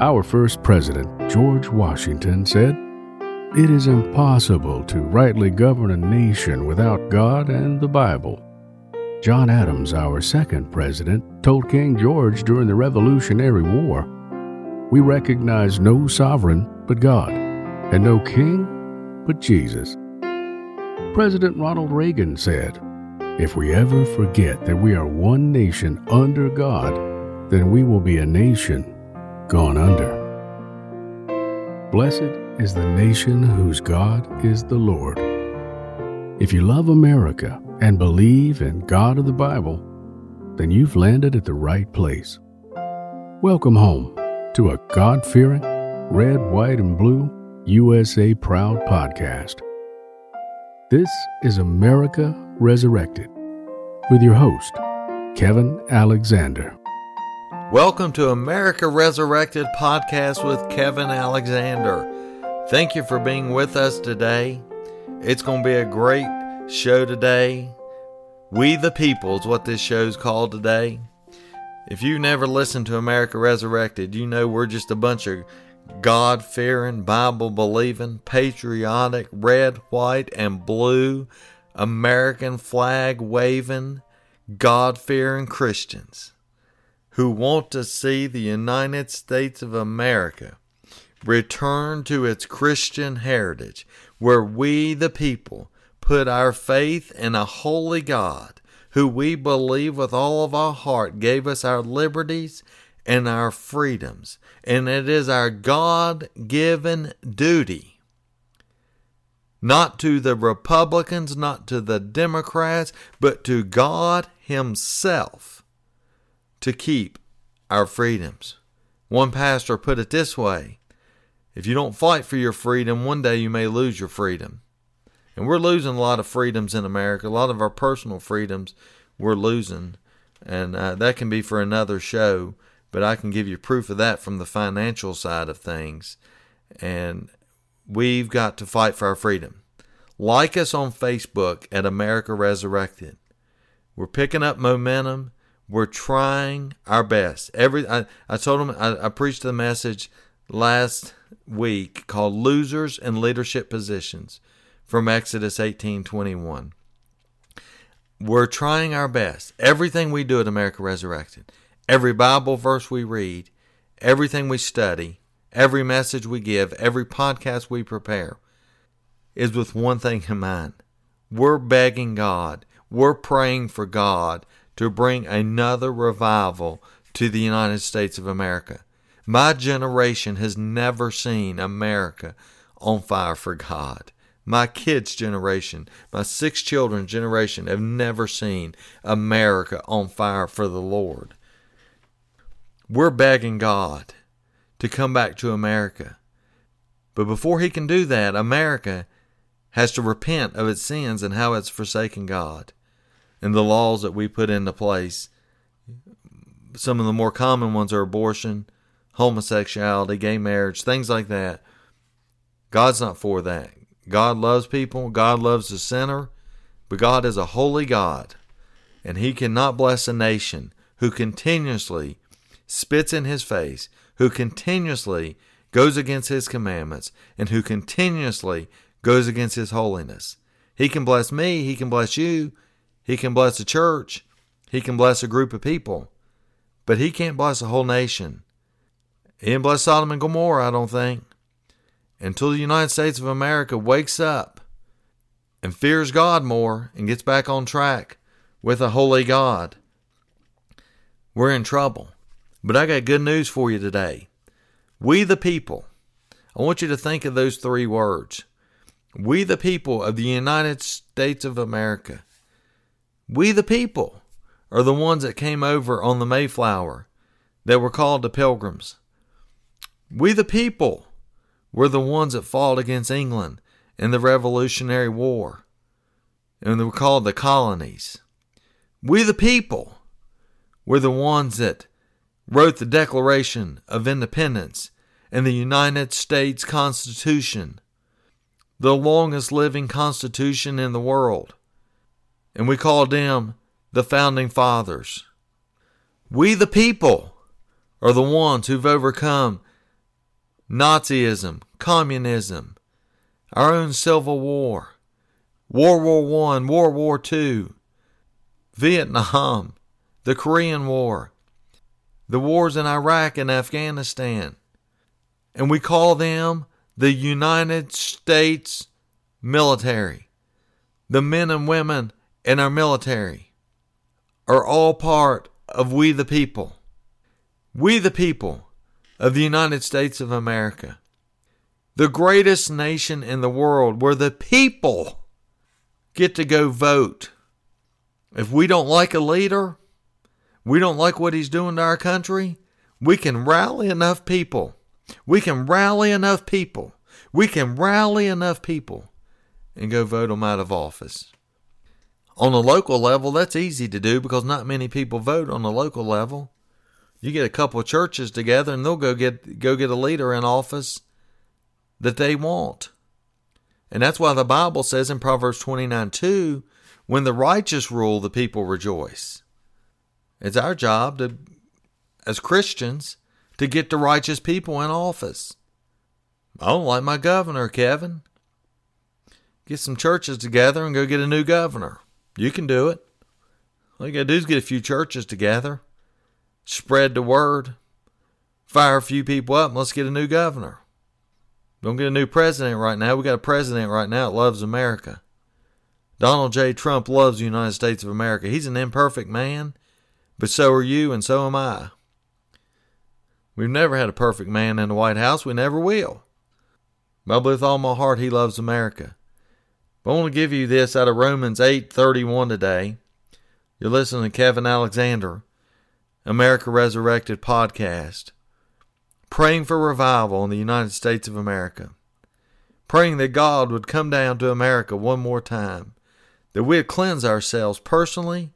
Our first president, George Washington, said, It is impossible to rightly govern a nation without God and the Bible. John Adams, our second president, told King George during the Revolutionary War, We recognize no sovereign but God, and no king but Jesus. President Ronald Reagan said, If we ever forget that we are one nation under God, then we will be a nation gone under. Blessed is the nation whose God is the Lord. If you love America and believe in God of the Bible, then you've landed at the right place. Welcome home to a God fearing, red, white, and blue USA Proud podcast. This is America Resurrected with your host, Kevin Alexander. Welcome to America Resurrected podcast with Kevin Alexander. Thank you for being with us today. It's going to be a great show today. We the People is what this show's called today. If you've never listened to America Resurrected, you know we're just a bunch of God fearing, Bible believing, patriotic, red, white, and blue, American flag waving, God fearing Christians who want to see the United States of America return to its Christian heritage, where we, the people, put our faith in a holy God who we believe with all of our heart gave us our liberties and our freedoms. And it is our God given duty, not to the Republicans, not to the Democrats, but to God Himself to keep our freedoms. One pastor put it this way if you don't fight for your freedom, one day you may lose your freedom. And we're losing a lot of freedoms in America, a lot of our personal freedoms we're losing. And uh, that can be for another show, but I can give you proof of that from the financial side of things. And we've got to fight for our freedom. Like us on Facebook at America Resurrected. We're picking up momentum we're trying our best. Every I, I told them I, I preached the message last week called "Losers in Leadership Positions" from Exodus 18:21. We're trying our best. Everything we do at America Resurrected, every Bible verse we read, everything we study, every message we give, every podcast we prepare is with one thing in mind. We're begging God, we're praying for God to bring another revival to the United States of America. My generation has never seen America on fire for God. My kids' generation, my six children's generation, have never seen America on fire for the Lord. We're begging God to come back to America. But before He can do that, America has to repent of its sins and how it's forsaken God and the laws that we put into place. Some of the more common ones are abortion, homosexuality, gay marriage, things like that. God's not for that. God loves people, God loves the sinner, but God is a holy God, and He cannot bless a nation who continuously spits in His face, who continuously goes against His commandments, and who continuously goes against His holiness. He can bless me, He can bless you, he can bless a church, he can bless a group of people, but he can't bless a whole nation. He didn't bless Sodom and Gomorrah, I don't think. Until the United States of America wakes up and fears God more and gets back on track with a holy God, we're in trouble. But I got good news for you today. We the people, I want you to think of those three words. We the people of the United States of America we, the people, are the ones that came over on the Mayflower that were called the Pilgrims. We, the people, were the ones that fought against England in the Revolutionary War, and they were called the colonies. We, the people, were the ones that wrote the Declaration of Independence and the United States Constitution, the longest living constitution in the world and we call them the founding fathers. We, the people, are the ones who've overcome Nazism, communism, our own Civil War, World War One, World War Two, Vietnam, the Korean War, the wars in Iraq and Afghanistan, and we call them the United States military. The men and women in our military are all part of we the people. We the people of the United States of America. The greatest nation in the world where the people get to go vote. If we don't like a leader, we don't like what he's doing to our country, we can rally enough people. We can rally enough people. We can rally enough people and go vote them out of office. On the local level, that's easy to do because not many people vote on the local level. You get a couple of churches together and they'll go get go get a leader in office that they want. And that's why the Bible says in Proverbs 29 2, when the righteous rule, the people rejoice. It's our job to, as Christians, to get the righteous people in office. I don't like my governor, Kevin. Get some churches together and go get a new governor. You can do it. All you got to do is get a few churches together, spread the word, fire a few people up, and let's get a new governor. Don't get a new president right now. We got a president right now that loves America. Donald J. Trump loves the United States of America. He's an imperfect man, but so are you, and so am I. We've never had a perfect man in the White House. We never will. But with all my heart, he loves America. I want to give you this out of Romans 8:31 today. You're listening to Kevin Alexander, America Resurrected podcast. Praying for revival in the United States of America, praying that God would come down to America one more time, that we'd cleanse ourselves personally,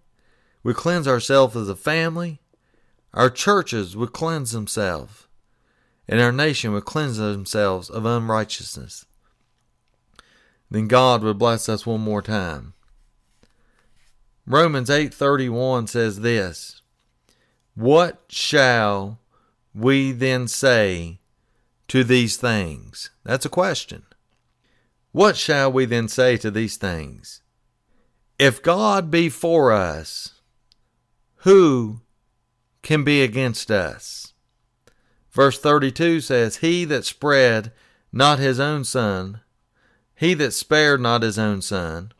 we cleanse ourselves as a family, our churches would cleanse themselves, and our nation would cleanse themselves of unrighteousness. Then God would bless us one more time. Romans 8:31 says this, "What shall we then say to these things? That's a question. What shall we then say to these things? If God be for us, who can be against us? Verse 32 says, He that spread not his own son, he that spared not his own son,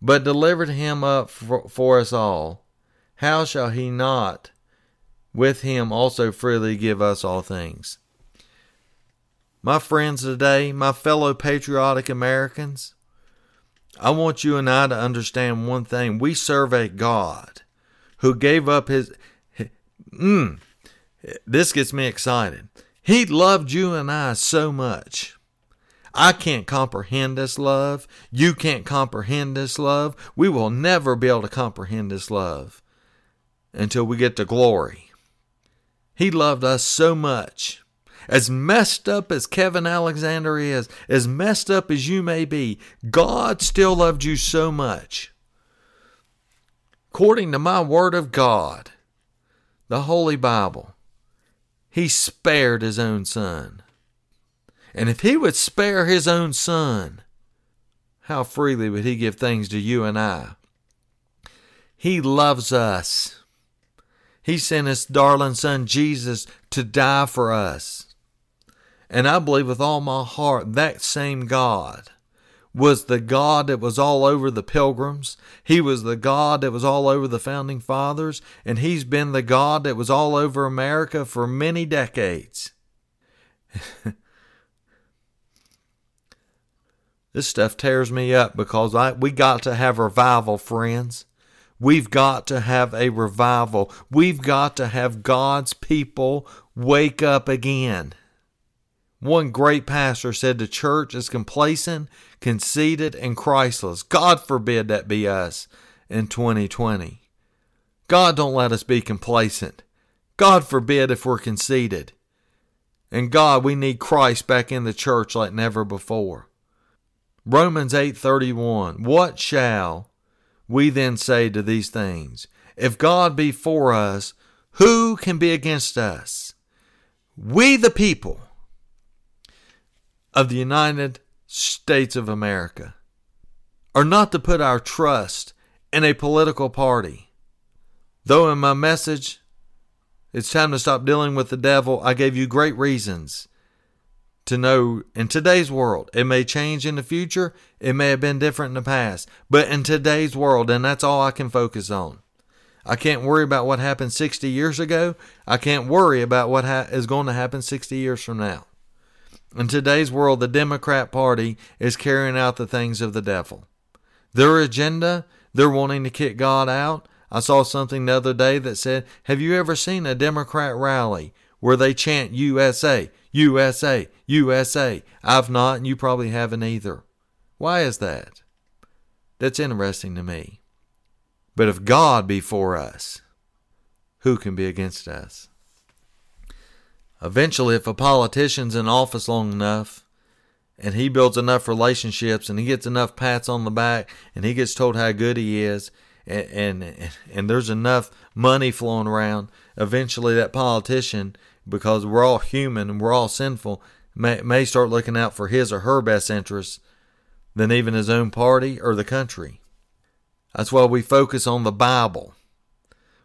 but delivered him up for, for us all, how shall he not with him also freely give us all things. My friends today, my fellow patriotic Americans, I want you and I to understand one thing. We serve a God who gave up his. Mm, this gets me excited. He loved you and I so much. I can't comprehend this love. You can't comprehend this love. We will never be able to comprehend this love until we get to glory. He loved us so much. As messed up as Kevin Alexander is, as messed up as you may be, God still loved you so much. According to my Word of God, the Holy Bible, He spared His own Son. And if He would spare His own Son, how freely would He give things to you and I? He loves us. He sent his darling son Jesus to die for us. And I believe with all my heart that same God was the God that was all over the pilgrims. He was the God that was all over the founding fathers. And he's been the God that was all over America for many decades. this stuff tears me up because I, we got to have revival, friends. We've got to have a revival. We've got to have God's people wake up again. One great pastor said the church is complacent, conceited, and Christless. God forbid that be us in 2020. God don't let us be complacent. God forbid if we're conceited. And God, we need Christ back in the church like never before. Romans 8:31 What shall we then say to these things, If God be for us, who can be against us? We, the people, of the United States of America are not to put our trust in a political party. Though in my message, it's time to stop dealing with the devil, I gave you great reasons to know in today's world. It may change in the future, it may have been different in the past, but in today's world, and that's all I can focus on. I can't worry about what happened 60 years ago. I can't worry about what ha- is going to happen 60 years from now. In today's world, the Democrat Party is carrying out the things of the devil. Their agenda, they're wanting to kick God out. I saw something the other day that said, Have you ever seen a Democrat rally where they chant USA, USA, USA? I've not, and you probably haven't either. Why is that? That's interesting to me. But if God be for us, who can be against us? Eventually, if a politician's in office long enough and he builds enough relationships and he gets enough pats on the back and he gets told how good he is and, and, and there's enough money flowing around, eventually that politician, because we're all human and we're all sinful, may, may start looking out for his or her best interests than even his own party or the country. That's why we focus on the Bible.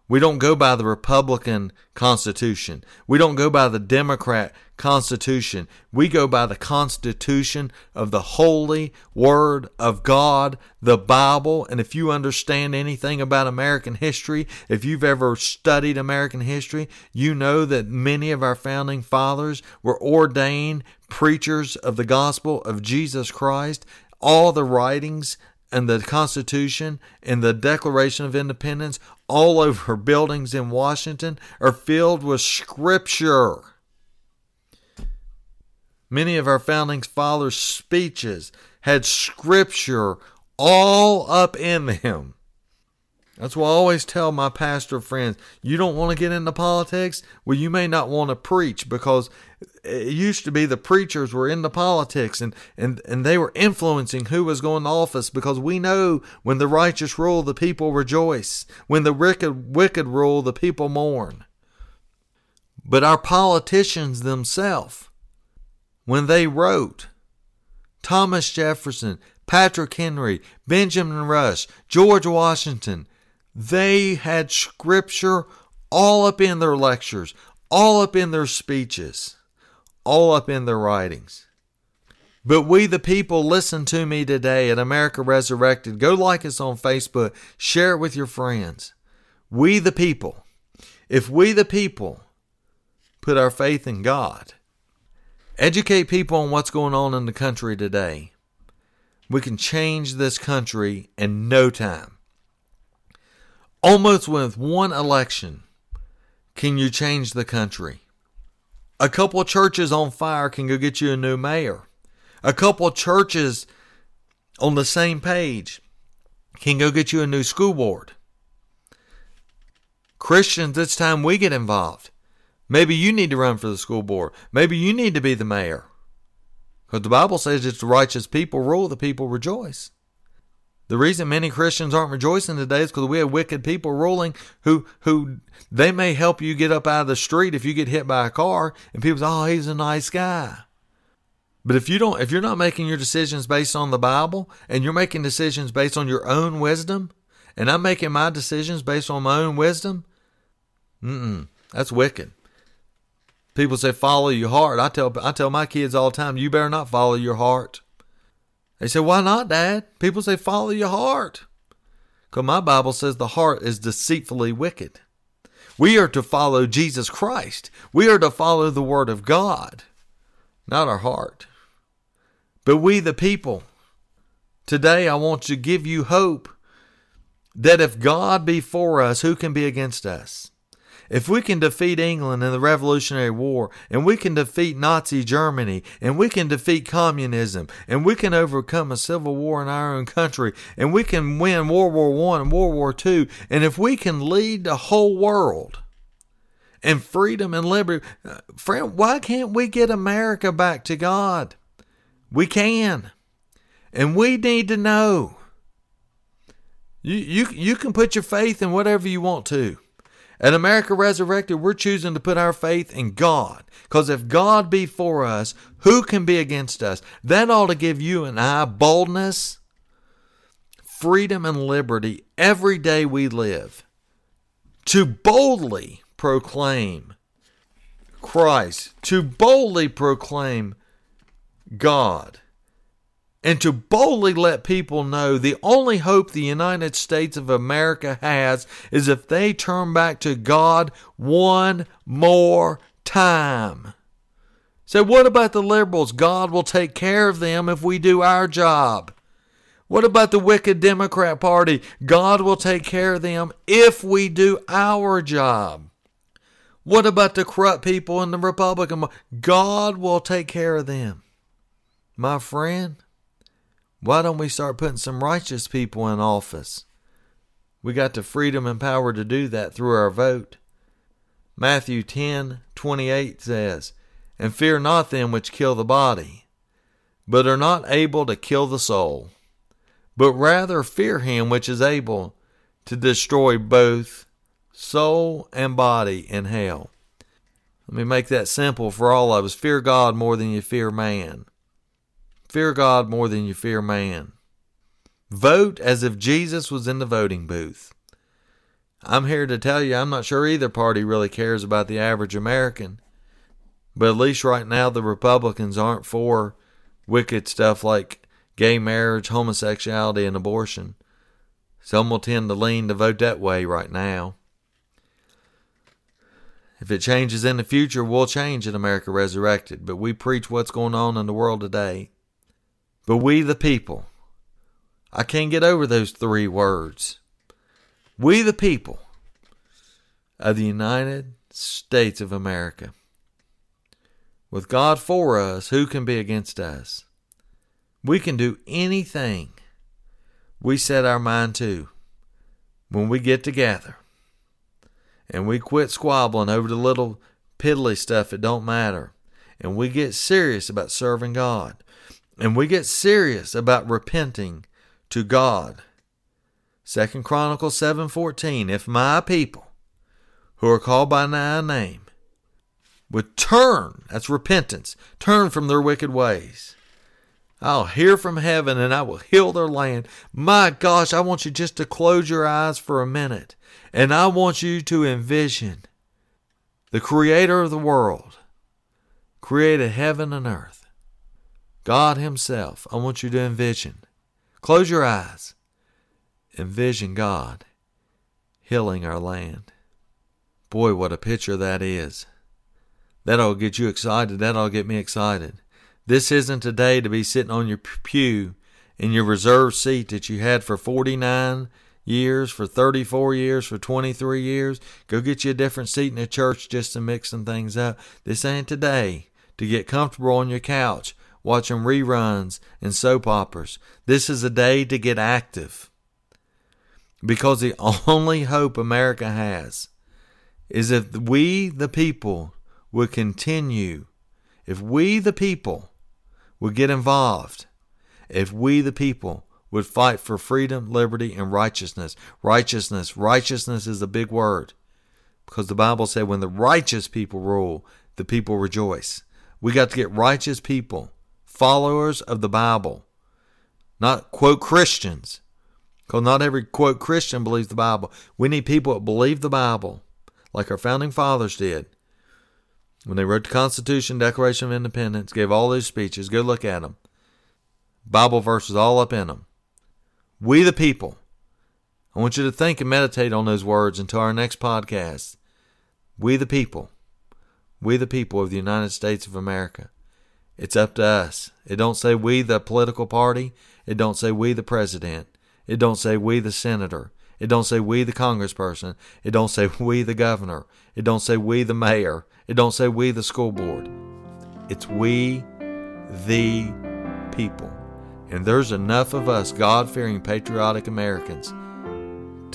We don't go by the Republican Constitution. We don't go by the Democrat Constitution. We go by the Constitution of the Holy Word of God, the Bible. And if you understand anything about American history, if you've ever studied American history, you know that many of our founding fathers were ordained preachers of the gospel of Jesus Christ. All the writings and the Constitution and the Declaration of Independence all over buildings in Washington are filled with Scripture. Many of our founding fathers' speeches had Scripture all up in them. That's why I always tell my pastor friends, you don't want to get into politics? Well, you may not want to preach because it used to be the preachers were into politics and, and, and they were influencing who was going to office because we know when the righteous rule, the people rejoice. When the wicked, wicked rule, the people mourn. But our politicians themselves, when they wrote, Thomas Jefferson, Patrick Henry, Benjamin Rush, George Washington, they had scripture all up in their lectures, all up in their speeches, all up in their writings. But we, the people, listen to me today at America Resurrected. Go like us on Facebook, share it with your friends. We, the people, if we, the people, put our faith in God, educate people on what's going on in the country today, we can change this country in no time. Almost with one election, can you change the country? A couple churches on fire can go get you a new mayor. A couple churches on the same page can go get you a new school board. Christians, it's time we get involved. Maybe you need to run for the school board. Maybe you need to be the mayor. Because the Bible says it's the righteous people rule, the people rejoice. The reason many Christians aren't rejoicing today is because we have wicked people ruling who who they may help you get up out of the street if you get hit by a car and people say, Oh, he's a nice guy. But if you don't if you're not making your decisions based on the Bible and you're making decisions based on your own wisdom, and I'm making my decisions based on my own wisdom, mm that's wicked. People say follow your heart. I tell I tell my kids all the time, you better not follow your heart. They say, Why not, Dad? People say, Follow your heart. Because my Bible says the heart is deceitfully wicked. We are to follow Jesus Christ. We are to follow the Word of God, not our heart. But we, the people, today I want to give you hope that if God be for us, who can be against us? If we can defeat England in the Revolutionary War, and we can defeat Nazi Germany, and we can defeat communism, and we can overcome a civil war in our own country, and we can win World War One and World War Two, and if we can lead the whole world in freedom and liberty, uh, friend, why can't we get America back to God? We can. And we need to know. You, you, you can put your faith in whatever you want to. At America Resurrected, we're choosing to put our faith in God. Because if God be for us, who can be against us? That ought to give you and I boldness, freedom, and liberty every day we live to boldly proclaim Christ, to boldly proclaim God and to boldly let people know the only hope the United States of America has is if they turn back to God one more time. So, what about the liberals? God will take care of them if we do our job. What about the wicked Democrat Party? God will take care of them if we do our job. What about the corrupt people in the Republican? God will take care of them. My friend, why don't we start putting some righteous people in office? We got the freedom and power to do that through our vote. Matthew 10:28 says, And fear not them which kill the body, but are not able to kill the soul, but rather fear him which is able to destroy both soul and body in hell. Let me make that simple for all of us. Fear God more than you fear man. Fear God more than you fear man. Vote as if Jesus was in the voting booth. I'm here to tell you, I'm not sure either party really cares about the average American. But at least right now, the Republicans aren't for wicked stuff like gay marriage, homosexuality, and abortion. Some will tend to lean to vote that way right now. If it changes in the future, we'll change in America Resurrected, but we preach what's going on in the world today. But we the people, I can't get over those three words. We the people of the United States of America. With God for us, who can be against us? We can do anything we set our mind to when we get together and we quit squabbling over the little piddly stuff that don't matter and we get serious about serving God and we get serious about repenting to God. Second Chronicles 7:14 If my people who are called by my name would turn, that's repentance, turn from their wicked ways. I'll hear from heaven and I will heal their land. My gosh, I want you just to close your eyes for a minute and I want you to envision the creator of the world created heaven and earth God Himself, I want you to envision. Close your eyes. Envision God healing our land. Boy, what a picture that is. That'll get you excited. That'll get me excited. This isn't a day to be sitting on your pew in your reserved seat that you had for 49 years, for 34 years, for 23 years. Go get you a different seat in the church just to mix some things up. This ain't today to get comfortable on your couch watching reruns and soap operas. This is a day to get active. Because the only hope America has is if we, the people, would continue, if we, the people, would get involved, if we, the people, would fight for freedom, liberty, and righteousness. Righteousness. Righteousness is a big word because the Bible said when the righteous people rule, the people rejoice. We got to get righteous people followers of the Bible, not quote Christians. Because not every quote Christian believes the Bible. We need people that believe the Bible, like our founding fathers did. When they wrote the Constitution, Declaration of Independence, gave all those speeches, go look at them. Bible verses all up in them. We the people. I want you to think and meditate on those words until our next podcast. We the people. We the people of the United States of America. It's up to us. It don't say we the political party. It don't say we the president. It don't say we the senator. It don't say we the congressperson. It don't say we the governor. It don't say we the mayor. It don't say we the school board. It's we the people. And there's enough of us God-fearing patriotic Americans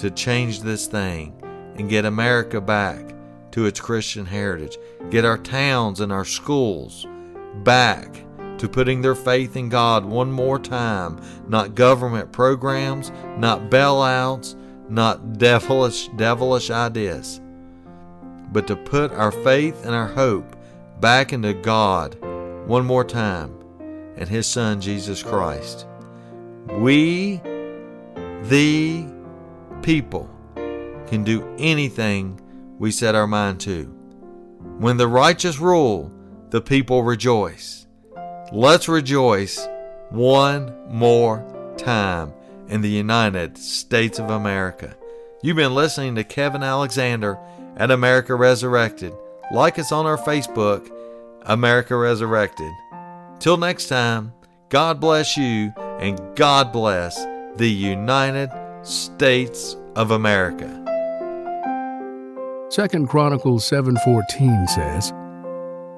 to change this thing and get America back to its Christian heritage. Get our towns and our schools back to putting their faith in God one more time, not government programs, not bailouts, not devilish devilish ideas. but to put our faith and our hope back into God one more time and His Son, Jesus Christ. We, the people, can do anything we set our mind to. When the righteous rule, the people rejoice. Let's rejoice one more time in the United States of America. You've been listening to Kevin Alexander at America Resurrected. Like us on our Facebook, America Resurrected. Till next time, God bless you and God bless the United States of America. Second Chronicles 7:14 says,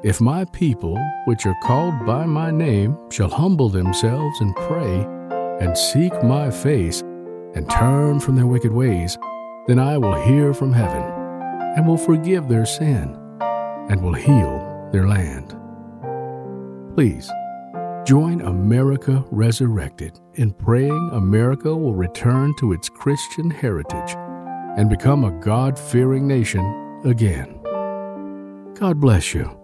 If my people, which are called by my name, shall humble themselves and pray and seek my face and turn from their wicked ways, then I will hear from heaven and will forgive their sin and will heal their land. Please join America Resurrected in praying America will return to its Christian heritage and become a God fearing nation again. God bless you,